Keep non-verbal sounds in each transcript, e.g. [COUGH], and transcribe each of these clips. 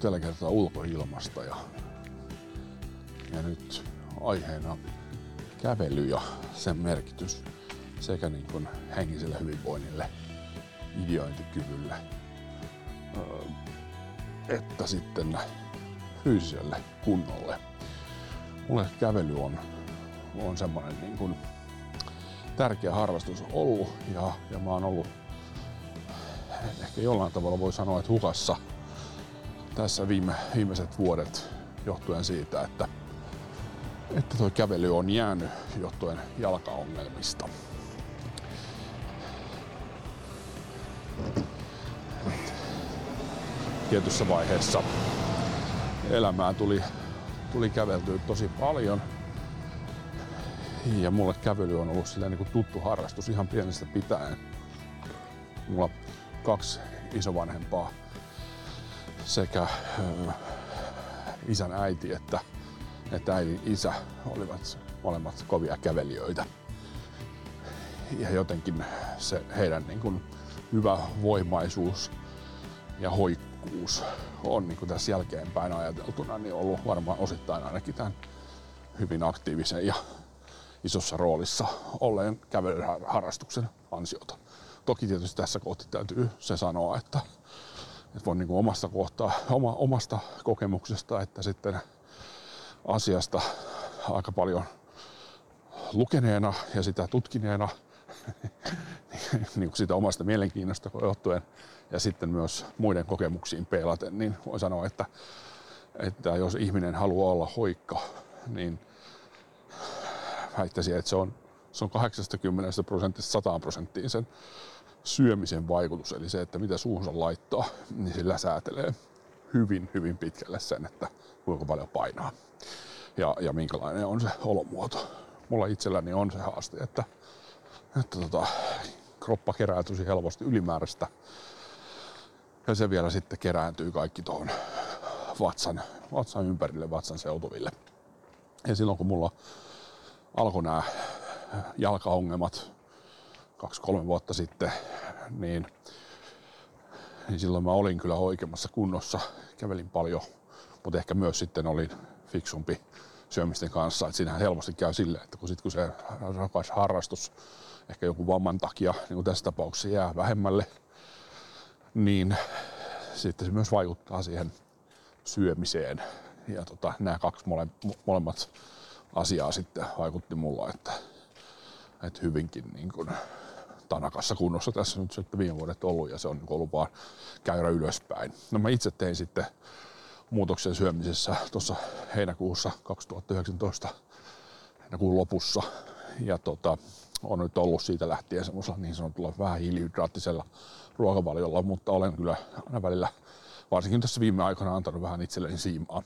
Tällä kertaa ulkoilmasta ja, ja nyt aiheena kävely ja sen merkitys sekä niin kuin henkiselle hyvinvoinnille, ideointikyvylle, että sitten fyysiselle kunnolle. Mulle kävely on, on semmoinen niin kuin tärkeä harrastus ollut ja, ja mä oon ollut ehkä jollain tavalla voi sanoa, että hukassa tässä viime, viimeiset vuodet johtuen siitä, että, että tuo kävely on jäänyt johtuen jalkaongelmista. Tietyssä vaiheessa elämää tuli, tuli käveltyä tosi paljon. Ja mulle kävely on ollut silleen niin kuin tuttu harrastus ihan pienestä pitäen. Mulla kaksi isovanhempaa sekä isän äiti että, että äidin isä olivat molemmat kovia kävelijöitä. Ja jotenkin se heidän niin kuin hyvä voimaisuus ja hoikkuus on niin kuin tässä jälkeenpäin ajateltuna niin ollut varmaan osittain ainakin tämän hyvin aktiivisen ja isossa roolissa olleen kävelyharrastuksen ansiota. Toki tietysti tässä kohti täytyy se sanoa, että, että voin niin kuin omasta, kohtaa, oma, omasta kokemuksesta, että sitten asiasta aika paljon lukeneena ja sitä tutkineena, [LAUGHS] niin kuin sitä omasta mielenkiinnosta johtuen ja sitten myös muiden kokemuksiin peilaten, niin voi sanoa, että, että jos ihminen haluaa olla hoikka, niin väittäisin, että se on, se on 80 prosentista 100 prosenttiin sen syömisen vaikutus, eli se, että mitä suuhunsa laittaa, niin sillä säätelee hyvin, hyvin pitkälle sen, että kuinka paljon painaa ja, ja minkälainen on se olomuoto. Mulla itselläni on se haaste, että, että tota, kroppa kerää tosi helposti ylimääräistä ja se vielä sitten kerääntyy kaikki tuohon vatsan, vatsan ympärille, vatsan seutuville. Ja silloin kun mulla alkoi nämä jalkaongelmat kaksi-kolme vuotta sitten, niin, niin silloin mä olin kyllä oikeammassa kunnossa. Kävelin paljon, mutta ehkä myös sitten olin fiksumpi syömisten kanssa. Et siinähän helposti käy silleen, että kun, sit, kun se rakas harrastus ehkä joku vamman takia, niin kuin tässä tapauksessa jää vähemmälle, niin sitten se myös vaikuttaa siihen syömiseen. Ja tota, nämä kaksi mole, molemmat asiaa sitten vaikutti mulla, että, että hyvinkin niin kuin tanakassa kunnossa tässä nyt sitten viime vuodet ollut ja se on niin ollut vaan käyrä ylöspäin. No mä itse tein sitten muutoksen syömisessä tuossa heinäkuussa 2019 heinäkuun lopussa ja tota, on nyt ollut siitä lähtien semmoisella niin sanotulla vähän hiilihydraattisella ruokavaliolla, mutta olen kyllä aina välillä, varsinkin tässä viime aikoina antanut vähän itselleni siimaa.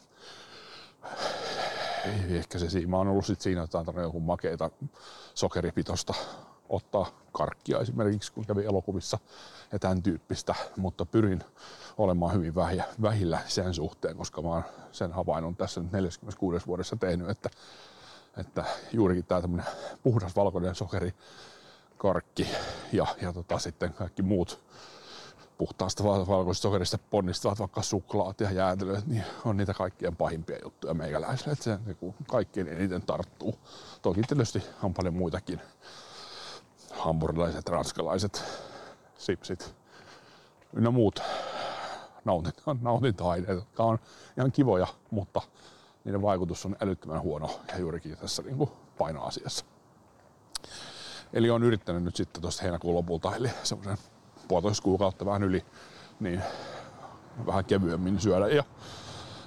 Ehkä se siima on ollut sit siinä, että on antanut joku makeita sokeripitosta ottaa karkkia esimerkiksi, kun kävi elokuvissa ja tämän tyyppistä, mutta pyrin olemaan hyvin vähillä sen suhteen, koska mä oon sen havainnut tässä nyt 46 vuodessa tehnyt, että, että juurikin tämä tämmöinen puhdas valkoinen sokeri, karkki ja, ja tota, sitten kaikki muut puhtaasta valkoisesta sokerista ponnistavat vaikka suklaat ja jäätelöt, niin on niitä kaikkien pahimpia juttuja meikäläisille, että se niin kaikkein eniten tarttuu. Toki tietysti on paljon muitakin hampurilaiset, ranskalaiset, sipsit ynnä muut nautinta, nautinta-aineet, jotka on ihan kivoja, mutta niiden vaikutus on älyttömän huono ja juurikin tässä niin kuin painoasiassa. Eli on yrittänyt nyt sitten tuosta heinäkuun lopulta, eli semmoisen puolitoista kuukautta vähän yli, niin vähän kevyemmin syödä ja,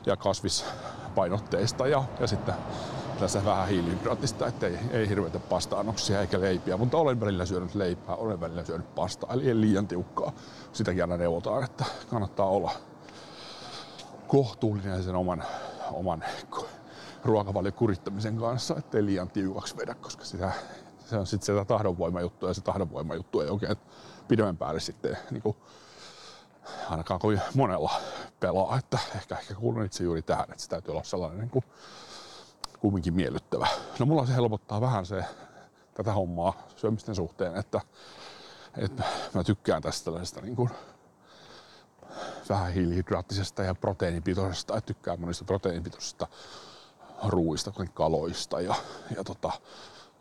ja kasvispainotteista ja, ja sitten tässä vähän hiilihydraattista, ettei ei hirveitä pasta-annoksia eikä leipiä, mutta olen välillä syönyt leipää, olen välillä syönyt pastaa, eli ei liian tiukkaa. Sitäkin aina neuvotaan, että kannattaa olla kohtuullinen sen oman, oman ruokavalion kurittamisen kanssa, ettei liian tiukaksi vedä, koska sitä, se on sitten sitä tahdonvoimajuttu ja se tahdonvoimajuttu ei oikein pidemmän päälle sitten niin kuin, ainakaan kovin monella pelaa, että ehkä, ehkä kuulun itse juuri tähän, että se täytyy olla sellainen niin kuin, kumminkin miellyttävä. No mulla se helpottaa vähän se tätä hommaa syömisten suhteen, että, että mä tykkään tästä tällaisesta niin kuin vähän hiilihydraattisesta ja proteiinipitoisesta, että tykkään monista proteiinipitoisista ruuista, kuten kaloista ja, ja tota,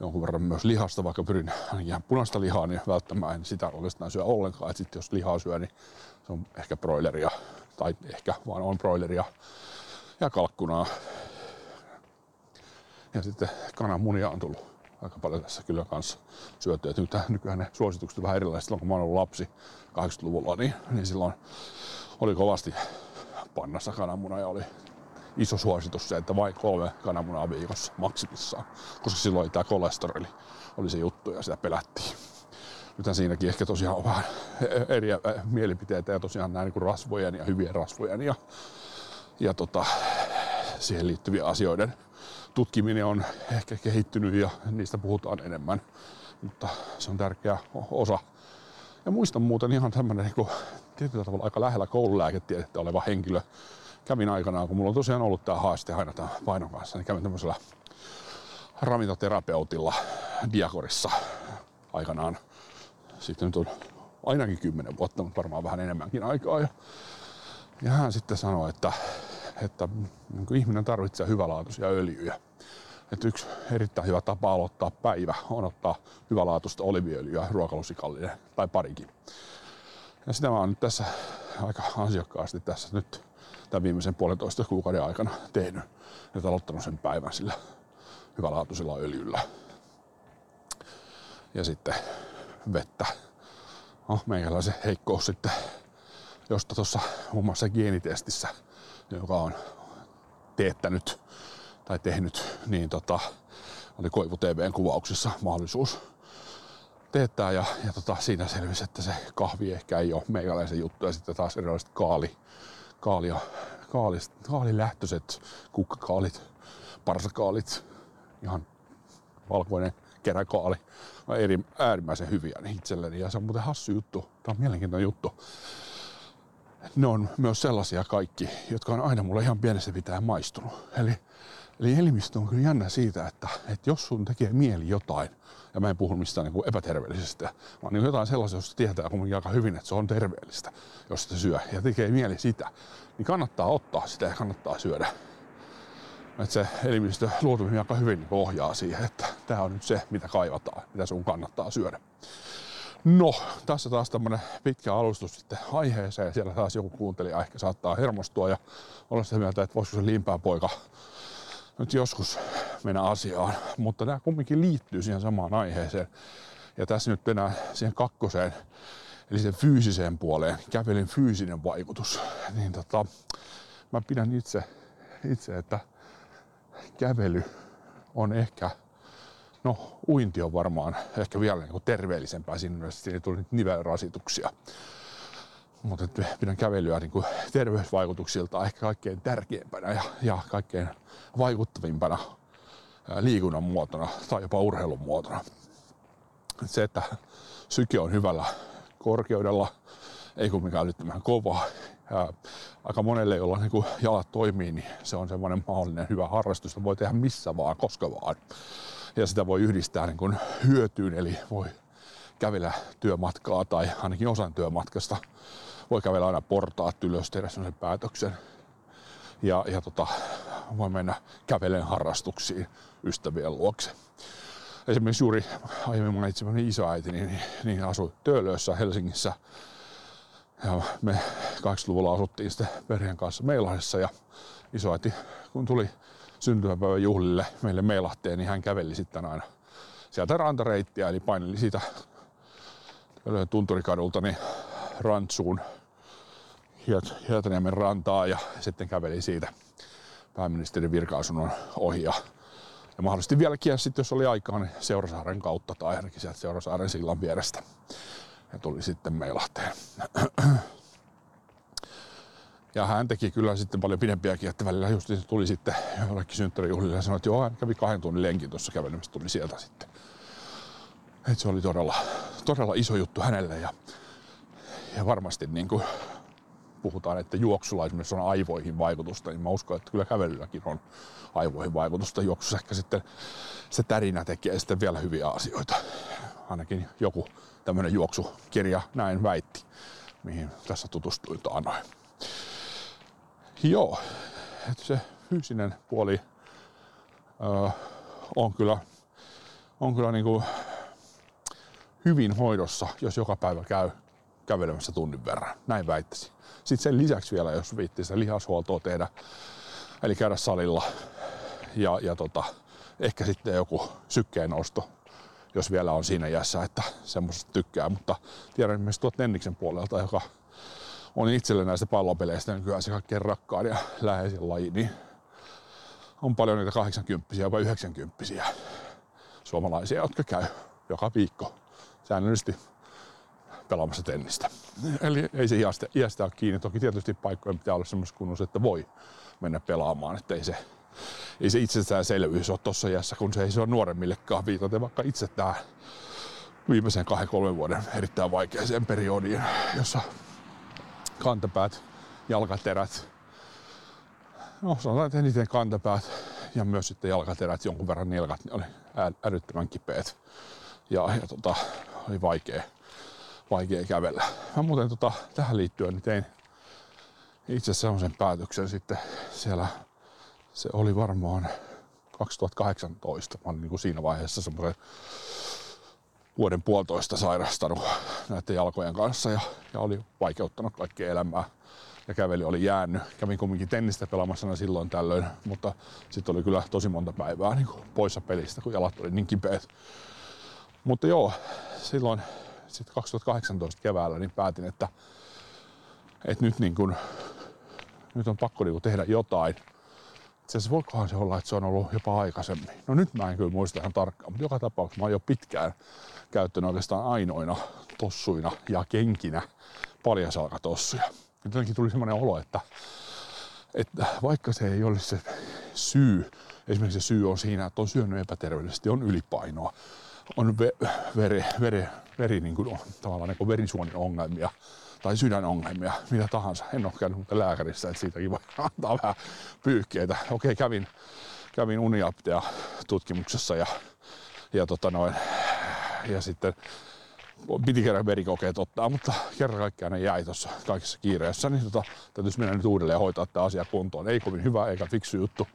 jonkun verran myös lihasta, vaikka pyrin ihan punaista lihaa, niin välttämään en sitä oikeastaan syö ollenkaan. Että sitten jos lihaa syö, niin se on ehkä broileria, tai ehkä vaan on broileria ja kalkkunaa. Ja sitten kananmunia on tullut aika paljon tässä kyllä kanssa syötyä. Nyt nykyään ne suositukset on vähän erilaiset. Silloin kun mä ollut lapsi 80-luvulla, niin, niin silloin oli kovasti pannassa kananmuna ja oli iso suositus se, että vain kolme kananmunaa viikossa maksimissaan, koska silloin tämä kolesteroli oli se juttu ja sitä pelättiin. Nythän siinäkin ehkä tosiaan on vähän eri mielipiteitä ja tosiaan nämä niin rasvojen ja hyvien rasvojen ja, ja tota, siihen liittyviä asioiden tutkiminen on ehkä kehittynyt ja niistä puhutaan enemmän, mutta se on tärkeä osa. Ja muistan muuten ihan tämmöinen niin tietyllä tavalla aika lähellä koululääketiedettä oleva henkilö, kävin aikanaan, kun mulla on tosiaan ollut tämä haaste aina tämän painon kanssa, niin kävin tämmöisellä ravintoterapeutilla Diakorissa aikanaan. Sitten nyt on ainakin kymmenen vuotta, mutta varmaan vähän enemmänkin aikaa. Ja, ja hän sitten sanoi, että, että niin ihminen tarvitsee hyvälaatuisia öljyjä. Että yksi erittäin hyvä tapa aloittaa päivä on ottaa hyvälaatuista oliviöljyä, ruokalusikallinen tai parikin. Ja sitä mä oon nyt tässä aika ansiokkaasti tässä nyt tämän viimeisen puolentoista kuukauden aikana tehnyt ja aloittanut sen päivän sillä hyvälaatuisella öljyllä. Ja sitten vettä. No, meikäläisen heikkous sitten, josta tuossa muun muassa geenitestissä, joka on teettänyt tai tehnyt, niin tota, oli Koivu TVn kuvauksissa mahdollisuus teettää ja, ja tota, siinä selvisi, että se kahvi ehkä ei ole meikäläisen juttu ja sitten taas erilaiset kaali, kaalia, kaalis, kaalilähtöiset kukkakaalit, parsakaalit, ihan valkoinen keräkaali, on eri, äärimmäisen hyviä itselleni. Ja se on muuten hassu juttu, tämä on mielenkiintoinen juttu. Ne on myös sellaisia kaikki, jotka on aina mulle ihan pienessä pitää maistunut. Eli, eli elimistö on kyllä jännä siitä, että, että jos sun tekee mieli jotain, ja mä en puhu mistään niin kuin epäterveellisestä, vaan niin jotain sellaista, josta tietää kuitenkin aika hyvin, että se on terveellistä, jos sitä syö ja tekee mieli sitä, niin kannattaa ottaa sitä ja kannattaa syödä. Että se elimistö luotuminen aika hyvin niin ohjaa siihen, että tämä on nyt se, mitä kaivataan, mitä sun kannattaa syödä. No, tässä taas tämmönen pitkä alustus sitten aiheeseen. Siellä taas joku kuuntelija ehkä saattaa hermostua ja olla sitä mieltä, että voisiko se limpää poika nyt joskus mennä asiaan, mutta tämä kumminkin liittyy siihen samaan aiheeseen. Ja tässä nyt mennään siihen kakkoseen, eli sen fyysiseen puoleen, kävelin fyysinen vaikutus. Niin tota, mä pidän itse, itse, että kävely on ehkä, no uinti on varmaan ehkä vielä niin terveellisempää siinä mielessä, siinä tuli nivelrasituksia. Mutta pidän kävelyä niin kuin terveysvaikutuksilta ehkä kaikkein tärkeimpänä ja, ja kaikkein vaikuttavimpana liikunnan muotona tai jopa urheilun muotona. Se, että syke on hyvällä korkeudella, ei kun mikään älyttömän kova. Ja aika monelle, jolla niin jalat toimii, niin se on semmoinen mahdollinen hyvä harrastus, että voi tehdä missä vaan, koska vaan. Ja sitä voi yhdistää niin kuin hyötyyn, eli voi kävellä työmatkaa tai ainakin osan työmatkasta. Voi kävellä aina portaat ylös, tehdä sellaisen päätöksen. Ja, ja tota, voi mennä kävelen harrastuksiin ystävien luokse. Esimerkiksi juuri aiemmin mainitsemani isoäiti niin, niin asui Töölössä Helsingissä. Ja me 80-luvulla asuttiin sitten perheen kanssa Meilahdessa ja isoäiti kun tuli syntymäpäivän juhlille meille Meilahteen, niin hän käveli sitten aina sieltä rantareittiä, eli paineli siitä Tunturikadulta niin Rantsuun Hietaniemen rantaa ja sitten käveli siitä pääministerin virka-asunnon ohi ja, ja mahdollisesti vieläkin sitten, jos oli aikaa, niin Seurasaaren kautta tai ainakin sieltä Seurasaaren sillan vierestä. Ja tuli sitten Meilahteen. Ja hän teki kyllä sitten paljon pidempiäkin, että välillä just se tuli sitten jollekin synttärijuhlille ja sanoi, että joo, hän kävi kahden tunnin lenkin tuossa kävelemässä, tuli sieltä sitten. Et se oli todella, todella iso juttu hänelle ja, ja varmasti niin kuin puhutaan, että juoksulla esimerkiksi on aivoihin vaikutusta, niin mä uskon, että kyllä kävelylläkin on aivoihin vaikutusta. Juoksussa ehkä sitten se tärinä tekee sitten vielä hyviä asioita. ainakin joku tämmöinen juoksukirja näin väitti, mihin tässä tutustuin taanoin. Joo, että se fyysinen puoli öö, on kyllä, on kyllä niin kuin hyvin hoidossa, jos joka päivä käy kävelemässä tunnin verran. Näin väittäisin. Sitten sen lisäksi vielä, jos viittii sitä lihashuoltoa tehdä, eli käydä salilla ja, ja tota, ehkä sitten joku sykkeen nosto, jos vielä on siinä jässä, että semmoisesta tykkää. Mutta tiedän myös tuot Nenniksen puolelta, joka on itselle näistä pallopeleistä nykyään se kaikkein rakkaan ja läheisin laji, niin on paljon niitä 80 vai 90 suomalaisia, jotka käy joka viikko säännöllisesti pelaamassa tennistä. Eli ei se iästä, iästä ole kiinni. Toki tietysti paikkojen pitää olla semmoisessa kunnossa, että voi mennä pelaamaan, että ei se, ei se itsestäänselvyys ole tuossa iässä, kun se ei se ole nuoremmillekaan viitaten, vaikka itse tämä viimeisen kahden kolmen vuoden erittäin vaikeaseen periodiin, jossa kantapäät, jalkaterät, no sanotaan, että eniten kantapäät ja myös sitten jalkaterät, jonkun verran nilkat, ne oli älyttömän kipeät. Ja, ja tota, oli vaikea, vaikea kävellä. Mä muuten tota, tähän liittyen niin tein itse sellaisen päätöksen sitten siellä, se oli varmaan 2018, mä olin niin kuin siinä vaiheessa semmoisen vuoden puolitoista sairastanut näiden jalkojen kanssa ja, ja oli vaikeuttanut kaikkea elämää ja kävely oli jäänyt. Kävin kumminkin tennistä pelaamassa silloin tällöin, mutta sitten oli kyllä tosi monta päivää niin kuin poissa pelistä, kun jalat oli niin kipeät. Mutta joo, silloin sitten 2018 keväällä niin päätin, että, että nyt, niin kun, nyt on pakko niin tehdä jotain. Itse asiassa voikohan se olla, että se on ollut jopa aikaisemmin. No nyt mä en kyllä muista ihan tarkkaan, mutta joka tapauksessa mä oon jo pitkään käyttänyt oikeastaan ainoina tossuina ja kenkinä paljasalkatossuja. Jotenkin tuli semmoinen olo, että, että vaikka se ei olisi se syy, esimerkiksi se syy on siinä, että on syönyt epäterveellisesti, on ylipainoa, on ve, veri, veri, veri niin kuin, tavallaan niin verisuonin ongelmia tai sydänongelmia, mitä tahansa. En ole käynyt mutta lääkärissä, että siitäkin voi antaa vähän pyykkeitä. Okei, kävin, kävin uniaptea tutkimuksessa ja, ja, tota noin, ja sitten piti kerran verikokeet ottaa, mutta kerran kaikkiaan ne jäi tuossa kaikessa kiireessä, niin tota, täytyisi mennä nyt uudelleen hoitaa tämä asia kuntoon. Ei kovin hyvä eikä fiksu juttu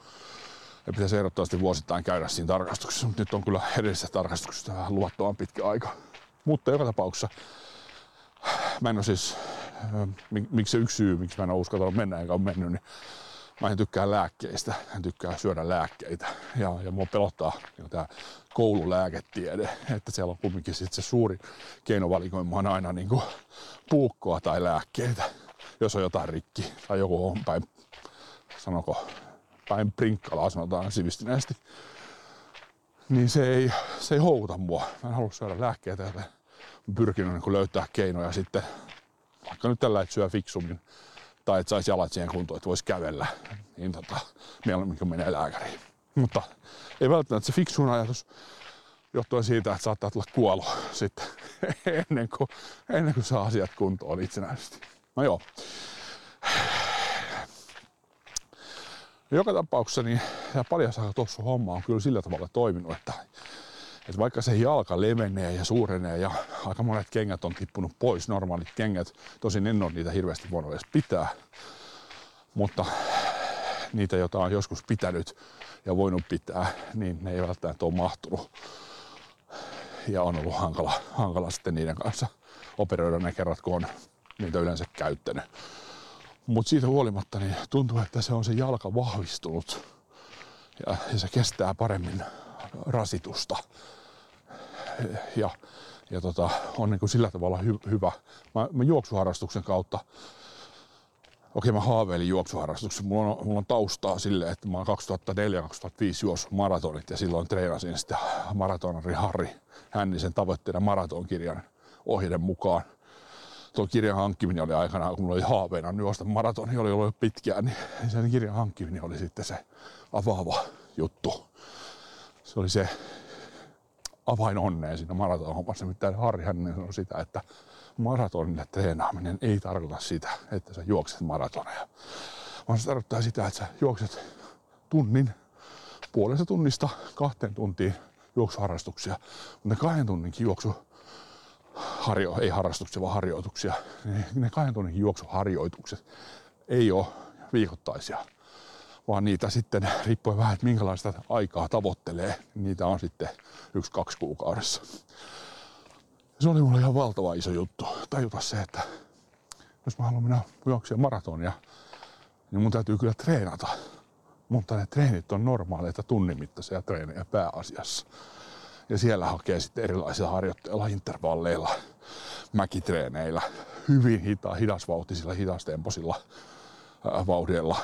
ja pitäisi ehdottomasti vuosittain käydä siinä tarkastuksessa, mutta nyt on kyllä edellisestä tarkastuksesta vähän luvattoman pitkä aika. Mutta joka tapauksessa mä en ole siis, miksi se yksi syy, miksi mä en ole uskaltanut mennä enkä ole mennyt, niin mä en tykkää lääkkeistä, en tykkää syödä lääkkeitä. Ja, ja mua pelottaa niin tämä koululääketiede, että siellä on kumminkin sit se suuri keinovalikoima on aina niin kuin puukkoa tai lääkkeitä, jos on jotain rikki tai joku on päin, sanoko päin prinkkalaa, sanotaan sivistyneesti, niin se ei, se ei houkuta mua. Mä en halua syödä lääkkeitä, joten pyrkinyt niin löytää keinoja sitten, vaikka nyt tällä, että syö fiksummin, tai että saisi jalat siihen kuntoon, että voisi kävellä, niin tota, mieluummin kun menee lääkäriin. Mutta ei välttämättä se fiksuun ajatus johtuen siitä, että saattaa tulla kuolo sitten [LAUGHS] ennen kuin, ennen kuin saa asiat kuntoon itsenäisesti. No joo. Joka tapauksessa niin tämä paljasaka tuossa homma on kyllä sillä tavalla toiminut, että, että vaikka se jalka levenee ja suurenee ja aika monet kengät on tippunut pois, normaalit kengät, tosin en ole niitä hirveästi voinut edes pitää, mutta niitä, joita on joskus pitänyt ja voinut pitää, niin ne ei välttämättä ole mahtunut. Ja on ollut hankala, hankala sitten niiden kanssa operoida ne kerrat, kun on niitä yleensä käyttänyt. Mutta siitä huolimatta niin tuntuu, että se on se jalka vahvistunut ja, ja se kestää paremmin rasitusta. Ja, ja tota, on niin kuin sillä tavalla hy, hyvä. Mä, mä juoksuharrastuksen kautta, okei mä haaveilin juoksuharrastuksen, mulla on, mulla on taustaa sille, että mä oon 2004-2005 juossut maratonit ja silloin treenasin sitten maratonari Harri Hännisen tavoitteena maratonkirjan ohjeiden mukaan tuo kirjan hankkiminen oli aikanaan, kun mulla oli haaveena juosta maratoni, oli ollut pitkään, niin sen kirjan hankkiminen oli sitten se avaava juttu. Se oli se avain onneen siinä maratonhommassa. Nimittäin Harri Hänninen sanoi sitä, että maratonille treenaaminen ei tarkoita sitä, että sä juokset maratoneja. Vaan se tarkoittaa sitä, että sä juokset tunnin, puolesta tunnista kahteen tuntiin juoksuharrastuksia. Mutta ne kahden tunninkin juoksu, harjo, ei harrastuksia, vaan harjoituksia, ne kahden tunnin juoksuharjoitukset ei ole viikoittaisia, vaan niitä sitten riippuen vähän, että minkälaista aikaa tavoittelee, niin niitä on sitten yksi-kaksi kuukaudessa. Se oli mulle ihan valtava iso juttu tajuta se, että jos mä haluan mennä juoksia maratonia, niin mun täytyy kyllä treenata. Mutta ne treenit on normaaleita tunnin mittaisia treenejä pääasiassa. Ja siellä hakee sitten erilaisilla harjoitteilla, intervalleilla, mäkitreeneillä, hyvin hita, hidasvauhtisilla, hidastemposilla vauhdilla,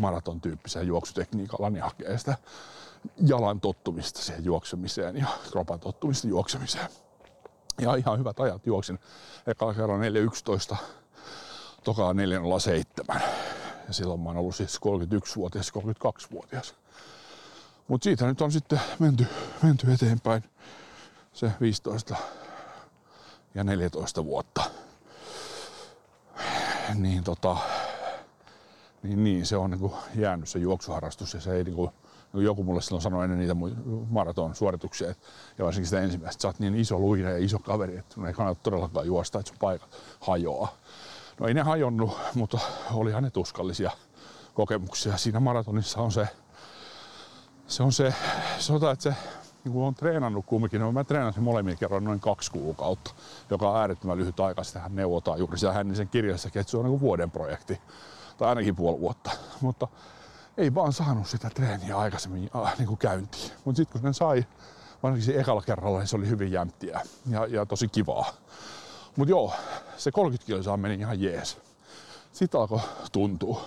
maraton tyyppisellä juoksutekniikalla, niin hakee sitä jalan tottumista siihen juoksemiseen ja kropan tottumista juoksemiseen. Ja ihan hyvät ajat juoksin. Ekalla kerran 4.11, tokaa 4.07. Ja silloin mä oon ollut siis 31-vuotias, 32-vuotias. Mutta siitä nyt on sitten menty, menty eteenpäin se 15 ja 14 vuotta. Niin tota, niin, niin se on niin jäänyt se juoksuharrastus ja se ei niin kuin, niin joku mulle silloin sanoi ennen niitä maraton suorituksia, ja varsinkin sitä ensimmäistä, sä oot niin iso luinen ja iso kaveri, että sun ei kannata todellakaan juosta, että sun paikat hajoaa. No ei ne hajonnut, mutta olihan ne tuskallisia kokemuksia. Siinä maratonissa on se, se on se, sanotaan, että se niin kuin on treenannut kumminkin, no mä treenasin molemmin kerran noin kaksi kuukautta, joka on äärettömän lyhyt aika. Sitähän neuvotaan juuri siellä Hännisen kirjassakin, että se on niin kuin vuoden projekti, tai ainakin puoli vuotta. Mutta ei vaan saanut sitä treeniä aikaisemmin äh, niin kuin käyntiin. Mutta sitten kun sen sai, varsinkin se ekalla kerralla, niin se oli hyvin jämptiä ja, ja tosi kivaa. Mutta joo, se 30 kilsaa meni ihan jees. Sitten alkoi tuntua.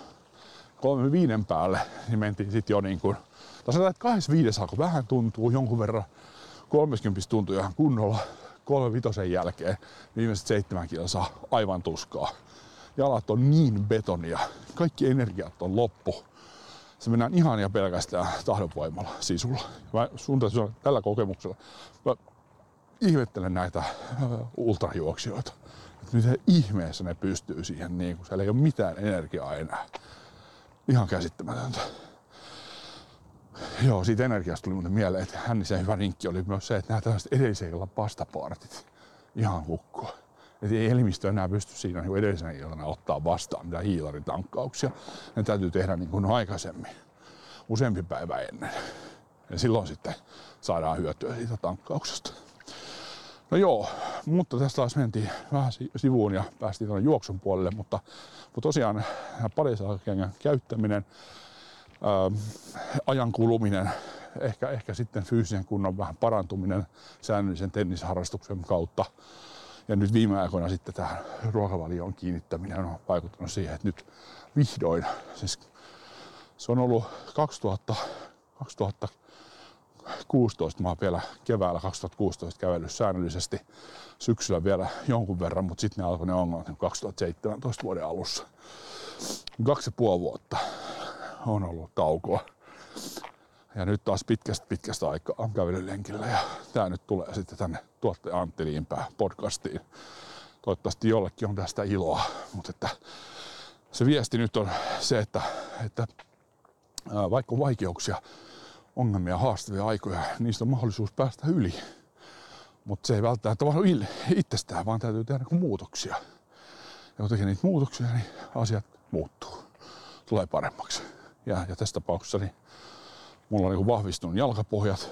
Kolme viiden päälle, niin mentiin sitten jo niin kuin, tai sanotaan, että 25 alkoi vähän tuntuu jonkun verran. 30 tuntui ihan kunnolla. Kolme vitosen jälkeen viimeiset seitsemän kilsaa aivan tuskaa. Jalat on niin betonia. Kaikki energiat on loppu se mennään ihan ja pelkästään tahdonvoimalla sisulla. Mä sun tällä kokemuksella mä ihmettelen näitä äh, ultrajuoksijoita. Että miten ihmeessä ne pystyy siihen, niin kun siellä ei ole mitään energiaa enää. Ihan käsittämätöntä. Joo, siitä energiasta tuli muuten mieleen, että Hännisen hyvä rinkki oli myös se, että nämä tällaiset edellisen illan pastapartit ihan hukkua. Että ei elimistö enää pysty siinä niin edellisenä iltana ottaa vastaan mitä hiilaritankkauksia. Ne täytyy tehdä niin kuin aikaisemmin, useampi päivä ennen. Ja silloin sitten saadaan hyötyä siitä tankkauksesta. No joo, mutta tästä taas mentiin vähän sivuun ja päästiin tuonne juoksun puolelle, mutta, mutta tosiaan parisalkengän käyttäminen, ää, ajan kuluminen, ehkä, ehkä sitten fyysisen kunnon vähän parantuminen säännöllisen tennisharrastuksen kautta, ja nyt viime aikoina sitten tähän ruokavalioon kiinnittäminen on vaikuttanut siihen, että nyt vihdoin, siis se on ollut 2000, 2016, mä oon vielä keväällä 2016 kävellyt säännöllisesti, syksyllä vielä jonkun verran, mutta sitten ne alkoi ne ongelmat 2017 vuoden alussa. Kaksi ja puoli vuotta on ollut taukoa. Ja nyt taas pitkästä pitkästä aikaa on kävellyt lenkillä ja tämä nyt tulee sitten tänne tuottaja Antti Liinpää podcastiin. Toivottavasti jollekin on tästä iloa, mutta että se viesti nyt on se, että, että vaikka on vaikeuksia, ongelmia, haastavia aikoja, niistä on mahdollisuus päästä yli. Mutta se ei välttämättä vaan itsestään, vaan täytyy tehdä muutoksia. Ja kun tekee niitä muutoksia, niin asiat muuttuu, tulee paremmaksi. Ja, ja tässä tapauksessa niin mulla on niin vahvistunut jalkapohjat.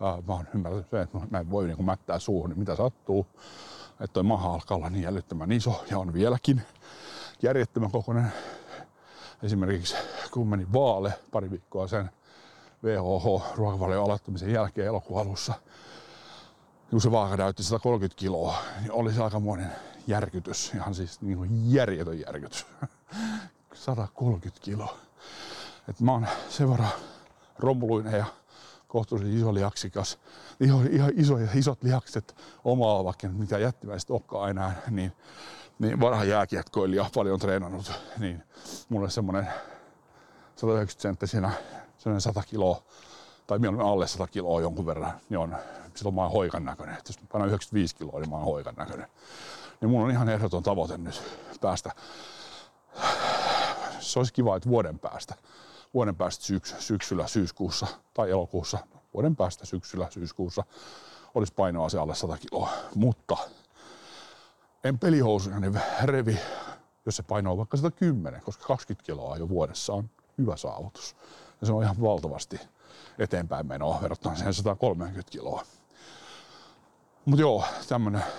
mä oon ymmärtänyt sen, että mä en voi niin mättää suuhun, niin mitä sattuu. Että toi maha alkaa olla niin älyttömän iso ja on vieläkin järjettömän kokoinen. Esimerkiksi kun meni vaale pari viikkoa sen VHH ruokavalion aloittamisen jälkeen elokuun alussa, kun se vaaka näytti 130 kiloa, niin oli se aikamoinen järkytys, ihan siis niin kuin järjetön järkytys. [LAUGHS] 130 kiloa. Et mä oon sen verran romuluinen ja kohtuullisen iso lihaksikas, ihan, ihan iso isot lihakset omaa vaikka mitä jättimäiset olekaan enää, niin, niin vanha jääkiekkoilija paljon treenannut, niin mulle semmonen 190 senttisenä, semmoinen 100 kiloa, tai mieluummin alle 100 kiloa jonkun verran, niin on, silloin mä oon hoikan näköinen. Jos painan 95 kiloa, niin mä oon hoikan näköinen. Niin mun on ihan ehdoton tavoite nyt päästä. Se olisi kiva, että vuoden päästä vuoden päästä syks, syksyllä, syyskuussa tai elokuussa, vuoden päästä syksyllä, syyskuussa olisi painoa se alle 100 kiloa. Mutta en pelihousuja niin revi, jos se paino on vaikka 110, koska 20 kiloa jo vuodessa on hyvä saavutus. Ja se on ihan valtavasti eteenpäin menoa verrattuna siihen 130 kiloa. Mutta joo,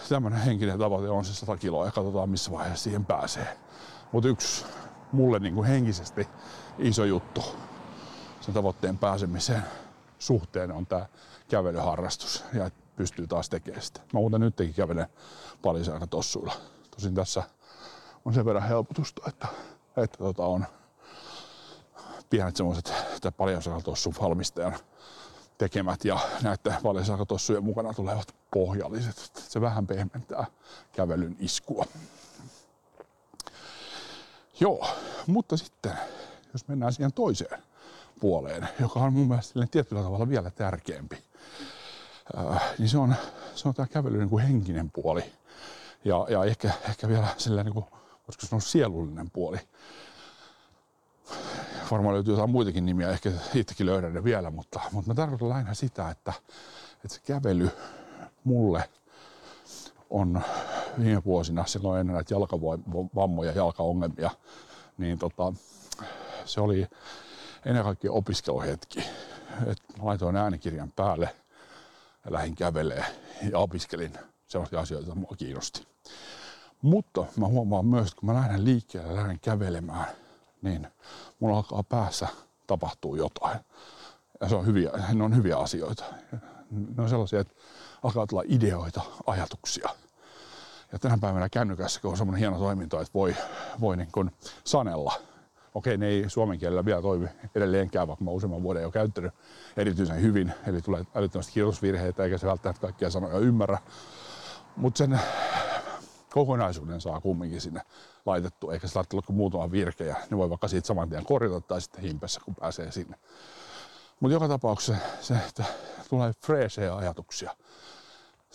tämmönen henkinen tavoite on se 100 kiloa ja katsotaan missä vaiheessa siihen pääsee. Mutta yksi mulle niin kuin henkisesti iso juttu sen tavoitteen pääsemiseen suhteen on tämä kävelyharrastus ja että pystyy taas tekemään sitä. Mä muuten nytkin kävelen paljon aina tossuilla. Tosin tässä on sen verran helpotusta, että, että tota on pienet semmoiset paljasalkatossun valmistajan tekemät ja näiden paljasalkatossujen mukana tulevat pohjalliset. Se vähän pehmentää kävelyn iskua. Joo, mutta sitten jos mennään siihen toiseen puoleen, joka on mun mielestä tietyllä tavalla vielä tärkeämpi, ää, niin se on, se on tämä kävelyn niin kuin henkinen puoli ja, ja ehkä, ehkä vielä sellainen, niin kuin, voisiko sanoa sielullinen puoli. Varmaan löytyy jotain muitakin nimiä, ehkä itsekin löydän ne vielä, mutta, mutta mä tarkoitan lähinnä sitä, että, että se kävely mulle on viime vuosina, silloin ennen näitä jalkavammoja, jalkaongelmia, niin tota, se oli ennen kaikkea opiskeluhetki. Et mä laitoin äänikirjan päälle ja lähdin kävelee ja opiskelin sellaisia asioita, joita mua kiinnosti. Mutta mä huomaan myös, että kun mä lähden liikkeelle ja lähden kävelemään, niin mulla alkaa päässä tapahtuu jotain. Ja se on hyviä, ne on hyviä asioita. Ne on sellaisia, että alkaa tulla ideoita, ajatuksia. Ja tänä päivänä kännykässä, on semmoinen hieno toiminto, että voi, voi niin kuin sanella. Okei, ne ei suomen kielellä vielä toimi edelleenkään, vaikka mä useamman vuoden jo käyttänyt erityisen hyvin. Eli tulee älyttömästi kirjoitusvirheitä, eikä se välttämättä kaikkia sanoja ymmärrä. Mutta sen kokonaisuuden saa kumminkin sinne laitettu, eikä se tarvitse olla kuin muutama virke ja ne voi vaikka siitä saman tien korjata tai sitten himpessä, kun pääsee sinne. Mutta joka tapauksessa se, että tulee freesejä ajatuksia,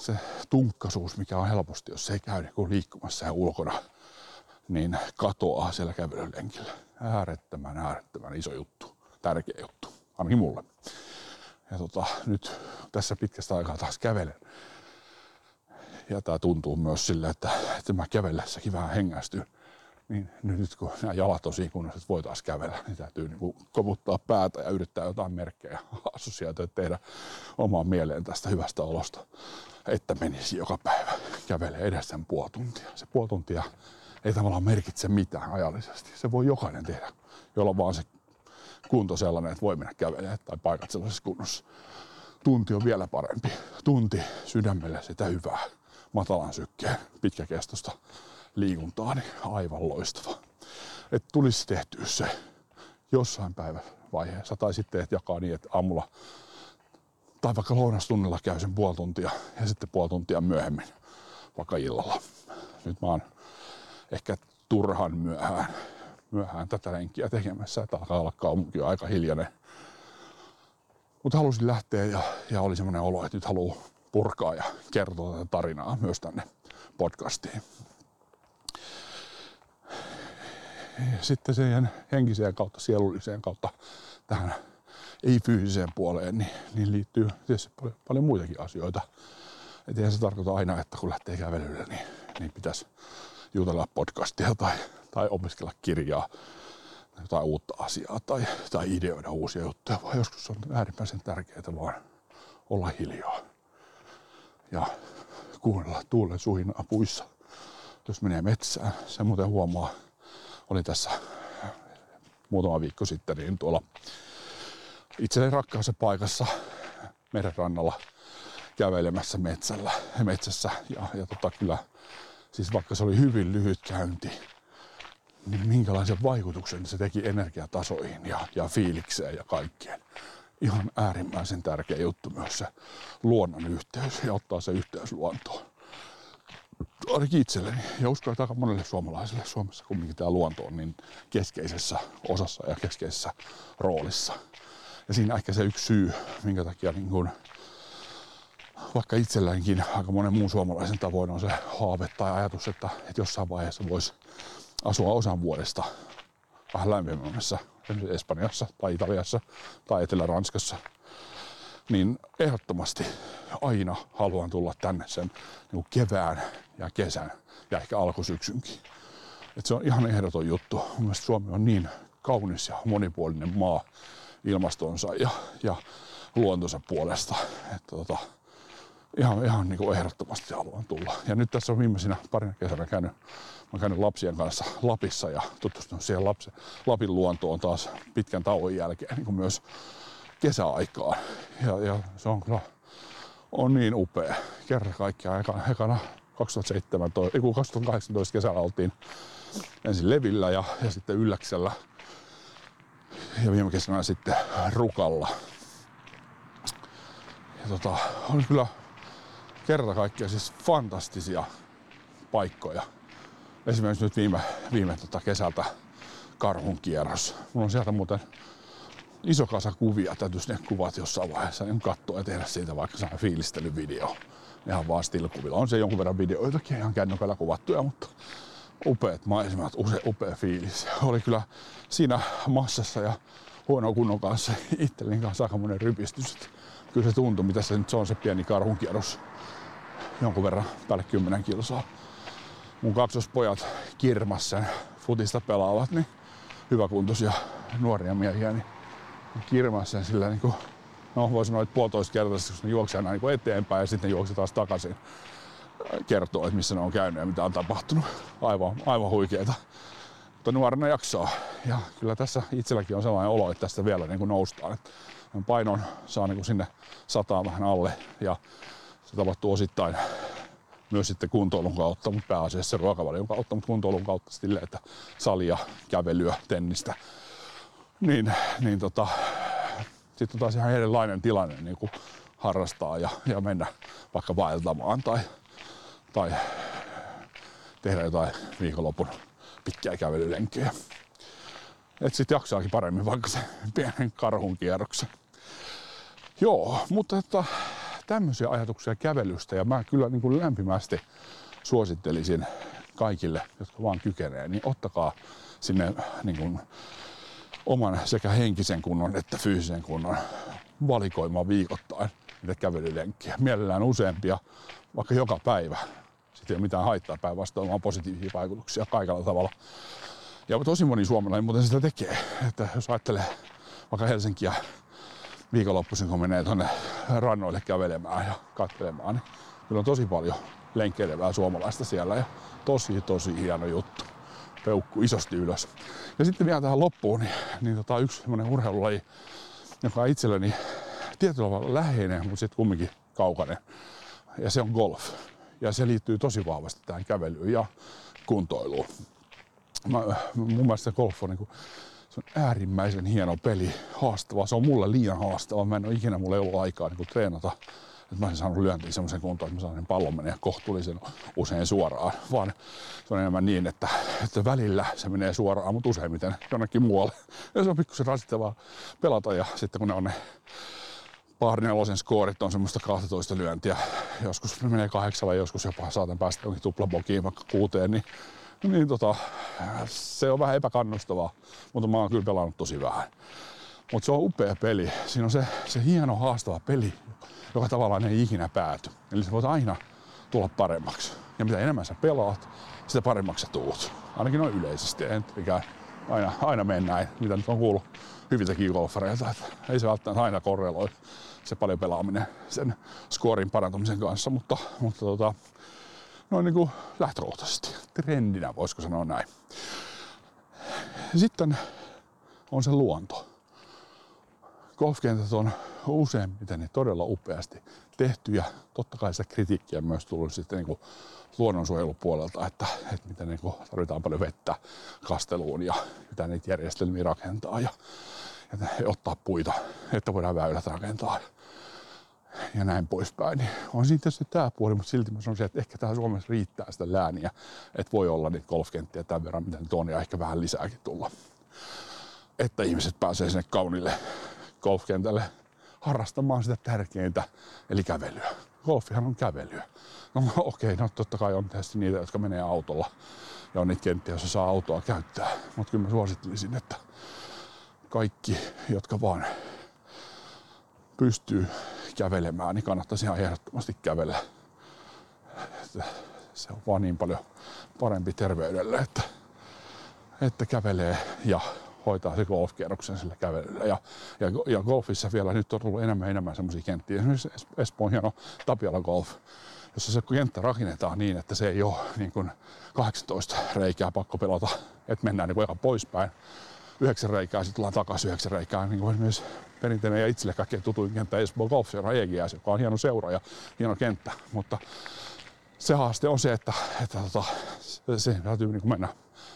se tunkkasuus, mikä on helposti, jos se ei käy niin liikkumassa ja ulkona, niin katoaa siellä kävelylenkillä. Äärettömän, äärettömän iso juttu, tärkeä juttu, ainakin mulle. Ja tota, nyt tässä pitkästä aikaa taas kävelen. Ja tämä tuntuu myös sille, että, että mä kävellessäkin vähän hengästyn niin nyt kun nämä jalat on kunnossa, että voi taas kävellä, niin täytyy niin kuin komuttaa päätä ja yrittää jotain merkkejä, [LAUGHS] assosiaatioita tehdä omaan mieleen tästä hyvästä olosta, että menisi joka päivä kävelee edes sen puoli tuntia. Se puoli tuntia ei tavallaan merkitse mitään ajallisesti. Se voi jokainen tehdä, jolla vaan se kunto sellainen, että voi mennä kävelemään tai paikat sellaisessa kunnossa. Tunti on vielä parempi. Tunti sydämelle sitä hyvää, matalan sykkeen, pitkäkestosta liikuntaa, niin aivan loistava. Että tulisi tehtyä se jossain päivävaiheessa tai sitten, että jakaa niin, että aamulla tai vaikka lounastunnilla käy sen puoli tuntia ja sitten puoli tuntia myöhemmin, vaikka illalla. Nyt mä oon ehkä turhan myöhään, myöhään tätä lenkkiä tekemässä, että alkaa olla kaupunki aika hiljainen. Mutta halusin lähteä ja, ja oli semmoinen olo, että nyt haluaa purkaa ja kertoa tätä tarinaa myös tänne podcastiin. Sitten siihen henkiseen kautta, sielulliseen kautta tähän ei-fyysiseen puoleen, niin, niin liittyy tietysti paljon, paljon muitakin asioita. Et eihän se tarkoita aina, että kun lähtee kävelylle, niin, niin pitäisi jutella podcastia tai, tai opiskella kirjaa tai uutta asiaa tai, tai ideoida uusia juttuja, vaan joskus on äärimmäisen tärkeää vaan olla hiljaa ja kuunnella tuulen suhinaa puissa. Jos menee metsään, se muuten huomaa olin tässä muutama viikko sitten niin tuolla itselleni rakkaassa paikassa merenrannalla kävelemässä metsällä, metsässä. Ja, ja tota, kyllä, siis vaikka se oli hyvin lyhyt käynti, niin minkälaisen vaikutuksen se teki energiatasoihin ja, ja fiilikseen ja kaikkeen. Ihan äärimmäisen tärkeä juttu myös se luonnon yhteys ja ottaa se yhteys luontoon ainakin itselleni ja uskon, että aika monelle suomalaiselle Suomessa kumminkin tämä luonto on niin keskeisessä osassa ja keskeisessä roolissa. Ja siinä ehkä se yksi syy, minkä takia niin kun, vaikka itselläänkin aika monen muun suomalaisen tavoin on se haave tai ajatus, että, että jossain vaiheessa voisi asua osan vuodesta vähän lämpimämmässä, Espanjassa tai Italiassa tai Etelä-Ranskassa niin ehdottomasti aina haluan tulla tänne sen niin kevään ja kesän ja ehkä alkusyksynkin. Et se on ihan ehdoton juttu. Mun mielestä Suomi on niin kaunis ja monipuolinen maa ilmastonsa ja, ja luontonsa puolesta. Että tota, ihan, ihan niin kuin ehdottomasti haluan tulla. Ja nyt tässä on viimeisinä parina kesänä käynyt, mä käynyt lapsien kanssa Lapissa ja tutustunut siihen lapsi, Lapin luontoon taas pitkän tauon jälkeen niin kuin myös kesäaikaan. Ja, ja se on kyllä on niin upea. Kerran kaikkiaan ekana, ekana 2017, 2018 kesällä oltiin ensin Levillä ja, ja sitten Ylläksellä ja viime kesänä sitten Rukalla. Ja tota, oli kyllä kerta kaikkiaan siis fantastisia paikkoja. Esimerkiksi nyt viime, viime tota kesältä karhun kierros. Mulla on sieltä muuten iso kasa kuvia, täytyisi ne kuvat jossain vaiheessa niin katsoa ja tehdä siitä vaikka sellainen fiilistelyvideo. Ihan vaan stilkuvilla. On se jonkun verran videoitakin ihan kännykällä kuvattuja, mutta upeat maisemat, use, upea fiilis. Oli kyllä siinä massassa ja huono kunnon kanssa [LAUGHS] itselleni kanssa aikamoinen rypistys. Kyllä se tuntui, mitä se nyt on se pieni karhunkierros. Jonkun verran päälle 10 kilsaa. Mun kaksospojat kirmas sen futista pelaavat, niin hyväkuntoisia nuoria miehiä, niin kirmas sen sillä niin kuin, no voi sanoa, että puolitoista kertaa, koska ne juoksee aina niin eteenpäin ja sitten juoksee taas takaisin kertoo, että missä ne on käynyt ja mitä on tapahtunut. Aivan, aivan huikeeta. Mutta nuorena jaksaa. Ja kyllä tässä itselläkin on sellainen olo, että tästä vielä niin kuin noustaan. Että painon saa niin kuin sinne sataa vähän alle ja se tapahtuu osittain myös sitten kuntoilun kautta, mutta pääasiassa ruokavalion kautta, mutta kuntoilun kautta silleen, että salia, kävelyä, tennistä. Niin, niin tota, sitten on taas ihan erilainen tilanne niin kuin harrastaa ja, ja mennä vaikka vaeltamaan tai tai tehdä jotain viikonlopun pitkiä kävelylenkkejä. Et sit jaksaakin paremmin vaikka se pienen karhun kierroksen. Joo, mutta että tämmöisiä ajatuksia kävelystä ja mä kyllä niin kuin lämpimästi suosittelisin kaikille, jotka vaan kykenee, niin ottakaa sinne niin kuin oman sekä henkisen kunnon että fyysisen kunnon valikoimaan viikoittain niitä kävelylenkkiä. Mielellään useampia, vaikka joka päivä. Sitten ei ole mitään haittaa päinvastoin, vaan positiivisia vaikutuksia kaikella tavalla. Ja tosi moni suomalainen muuten sitä tekee. Että jos ajattelee vaikka Helsinkiä viikonloppuisin, kun menee tuonne rannoille kävelemään ja katselemaan, niin kyllä on tosi paljon lenkkeilevää suomalaista siellä ja tosi tosi hieno juttu. Peukku isosti ylös. Ja sitten vielä tähän loppuun, niin, niin tota, yksi semmoinen urheilulaji, joka on itselleni tietyllä tavalla läheinen, mutta sitten kumminkin kaukainen. Ja se on golf. Ja se liittyy tosi vahvasti tähän kävelyyn ja kuntoiluun. Mä, mun mielestä golf on, niin kuin, se on äärimmäisen hieno peli, haastava. Se on mulle liian haastava. Mä en ole ikinä, mulla ei ollut aikaa niin kuin treenata että mä en saanut lyöntiä semmoisen kuntoon, että mä saan sen pallon menee kohtuullisen usein suoraan, vaan se on enemmän niin, että, että välillä se menee suoraan, mutta useimmiten jonnekin muualle. Ja se on pikkusen rasittavaa pelata ja sitten kun ne on ne Bahrin skoorit on semmoista 12 lyöntiä. Joskus menee kahdeksalla, joskus jopa saatan päästä jonkin tuplabokiin vaikka kuuteen, niin, niin tota, se on vähän epäkannustavaa, mutta mä oon kyllä pelannut tosi vähän. Mutta se on upea peli. Siinä on se, se hieno haastava peli, joka tavallaan ei ikinä pääty. Eli sä voit aina tulla paremmaksi. Ja mitä enemmän sä pelaat, sitä paremmaksi sä tuut. Ainakin noin yleisesti. En aina, aina mene näin, mitä nyt on kuullut hyviltäkin golfareilta. Että ei se välttämättä aina korreloi se paljon pelaaminen sen skoorin parantumisen kanssa, mutta, mutta tota, noin niin kuin lähtökohtaisesti trendinä, voisiko sanoa näin. Sitten on se luonto. Golfkentät on useimmiten niin todella upeasti tehty ja totta kai se kritiikkiä myös tullut sitten niin kuin luonnonsuojelupuolelta, että, että miten niin kuin tarvitaan paljon vettä kasteluun ja mitä niitä järjestelmiä rakentaa ja, ja ottaa puita, että voidaan väylät rakentaa ja näin poispäin. Niin on siinä tietysti tämä puoli, mutta silti mä sanoisin, että ehkä täällä Suomessa riittää sitä lääniä, että voi olla niitä golfkenttiä tämän verran, mitä nyt on, ja ehkä vähän lisääkin tulla. Että ihmiset pääsee sinne kaunille golfkentälle harrastamaan sitä tärkeintä, eli kävelyä. Golfihan on kävelyä. No okei, okay, no totta kai on tietysti niitä, jotka menee autolla ja on niitä kenttiä, joissa saa autoa käyttää. Mutta kyllä mä suosittelisin, että kaikki, jotka vaan pystyy kävelemään, niin kannattaisi ihan ehdottomasti kävellä. Se on vaan niin paljon parempi terveydelle, että, että kävelee ja hoitaa se golfkierroksen sillä kävelyllä. Ja, ja, ja golfissa vielä nyt on tullut enemmän ja enemmän semmoisia kenttiä. Esimerkiksi Espoon hieno Tapiola Golf, jossa se kenttä rakennetaan niin, että se ei ole niin kuin 18 reikää pakko pelata, että mennään niin kuin ihan poispäin. Yhdeksän reikää, sitten tullaan takaisin yhdeksän reikää. Niin kuin esimerkiksi perinteinen ja itselle kaikkein tutuin kenttä Espoon Golf joka on hieno seura ja hieno kenttä. Mutta se haaste on se, että, että tota, se täytyy niin mennä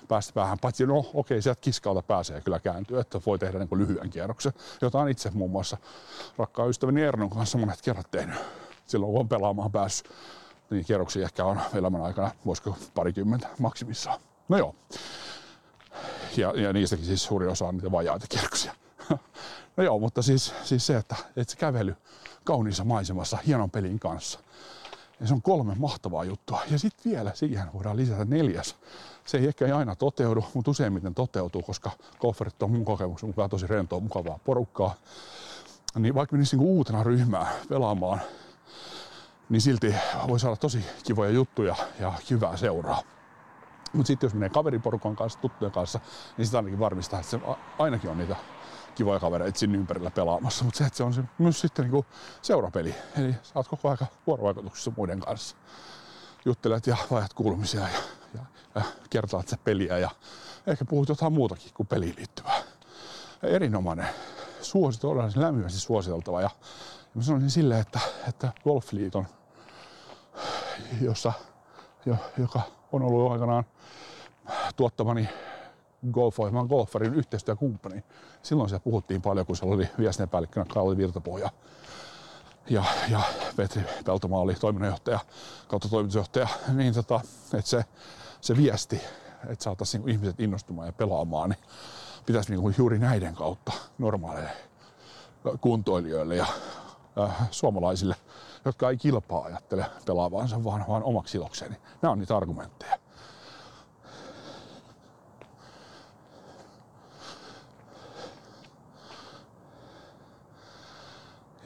päästä päähän. Paitsi no okei, okay, sieltä kiskalta pääsee kyllä kääntyä, että voi tehdä niin lyhyen kierroksen, jota on itse muun muassa rakkaan ystäväni Ernon kanssa monet kerrat tehnyt. Silloin kun on pelaamaan päässyt, niin kierroksia ehkä on elämän aikana, voisiko parikymmentä maksimissaan. No joo. Ja, ja niistäkin siis suuri osa on niitä vajaita kierroksia. [LAUGHS] no joo, mutta siis, siis se, että, että se kävely kauniissa maisemassa hienon pelin kanssa – ja se on kolme mahtavaa juttua. Ja sitten vielä siihen voidaan lisätä neljäs. Se ei ehkä aina toteudu, mutta useimmiten toteutuu, koska golferit on mun kokemuksen mukaan tosi rentoa, mukavaa porukkaa. Niin vaikka menisi niinku uutena ryhmää pelaamaan, niin silti voi saada tosi kivoja juttuja ja hyvää seuraa. Mutta sitten jos menee kaveriporukan kanssa, tuttujen kanssa, niin sitä ainakin varmistaa, että se ainakin on niitä kivoja kavereita sinne ympärillä pelaamassa, mutta se, että se on se, myös sitten niin seurapeli. Eli sä oot koko ajan vuorovaikutuksessa muiden kanssa. Juttelet ja vaihdat kuulumisia ja, ja, ja kertaat se peliä ja ehkä puhut jotain muutakin kuin peliin liittyvää. Ja erinomainen, suosittu, todella lämpimästi suositeltava ja, ja mä sanoisin silleen, että, että Golfliiton, jossa, jo, joka on ollut aikanaan tuottamani golfoimaan golfarin yhteistyökumppani. Silloin siellä puhuttiin paljon, kun siellä oli viestintäpäällikkönä Kauli Virtapoja ja, ja Petri Peltomaa oli toiminnanjohtaja kautta toimitusjohtaja, niin tota, että se, se viesti, että saataisiin niin ihmiset innostumaan ja pelaamaan, niin pitäisi niin juuri näiden kautta normaaleille kuntoilijoille ja äh, suomalaisille, jotka ei kilpaa ajattele pelaavansa, vaan, vaan omaksi ilokseen. Nämä on niitä argumentteja.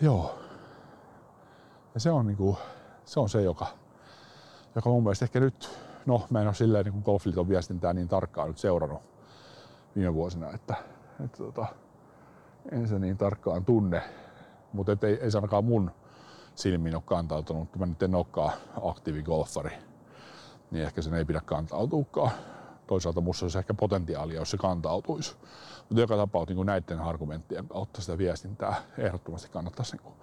Joo. Ja se on, niinku, se, on se, joka, joka mun mielestä ehkä nyt, no mä en ole silleen niin golfliiton viestintää niin tarkkaan nyt seurannut viime vuosina, että, että tota, en se niin tarkkaan tunne, mutta ei, ei se ainakaan mun silmiin ole kantautunut, kun mä nyt en olekaan aktiivigolfari, niin ehkä sen ei pidä kantautuukaan. Toisaalta musta olisi ehkä potentiaalia, jos se kantautuisi. Mutta joka tapauksessa niin näiden argumenttien kautta sitä viestintää ehdottomasti kannattaisi niin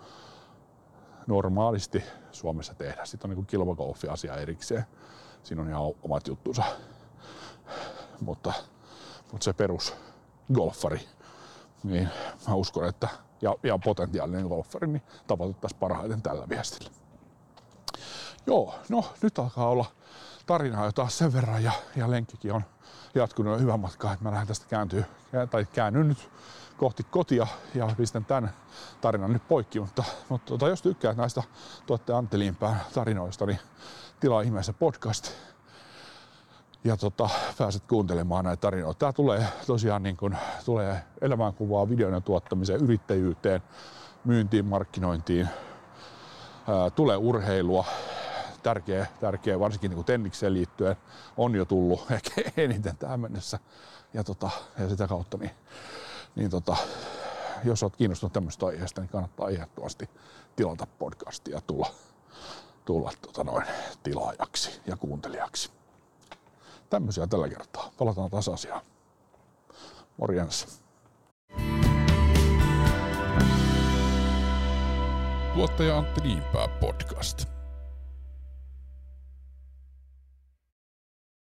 normaalisti Suomessa tehdä. Sitten on niin kilpagolfi-asia erikseen. Siinä on ihan omat juttunsa. Mutta, mutta se perus golfari, niin mä uskon, että ja, ja potentiaalinen golfari, niin tavoitettaisiin parhaiten tällä viestillä. Joo, no nyt alkaa olla tarinaa jo taas sen verran ja, ja lenkkikin on jatkunut jo hyvän matkaa, että mä lähden tästä kääntyä, tai käännyn nyt kohti kotia ja pistän tämän tarinan nyt poikki, mutta, mutta tota, jos tykkäät näistä tuotteen Antti tarinoista, niin tilaa ihmeessä podcast ja tota, pääset kuuntelemaan näitä tarinoita. Tää tulee tosiaan niin kun, tulee elämänkuvaa videoiden tuottamiseen, yrittäjyyteen, myyntiin, markkinointiin, ää, tulee urheilua, tärkeä, tärkeä varsinkin niin tennikseen liittyen, on jo tullut [LAUGHS] ehkä eniten tähän mennessä. Ja, tota, ja sitä kautta, niin, niin tota, jos olet kiinnostunut tämmöistä aiheesta, niin kannattaa ehdottomasti tilata podcastia ja tulla, tulla tota noin, tilaajaksi ja kuuntelijaksi. Tämmöisiä tällä kertaa. Palataan taas asiaan. Morjens. Tuottaja Antti Niinpää podcast.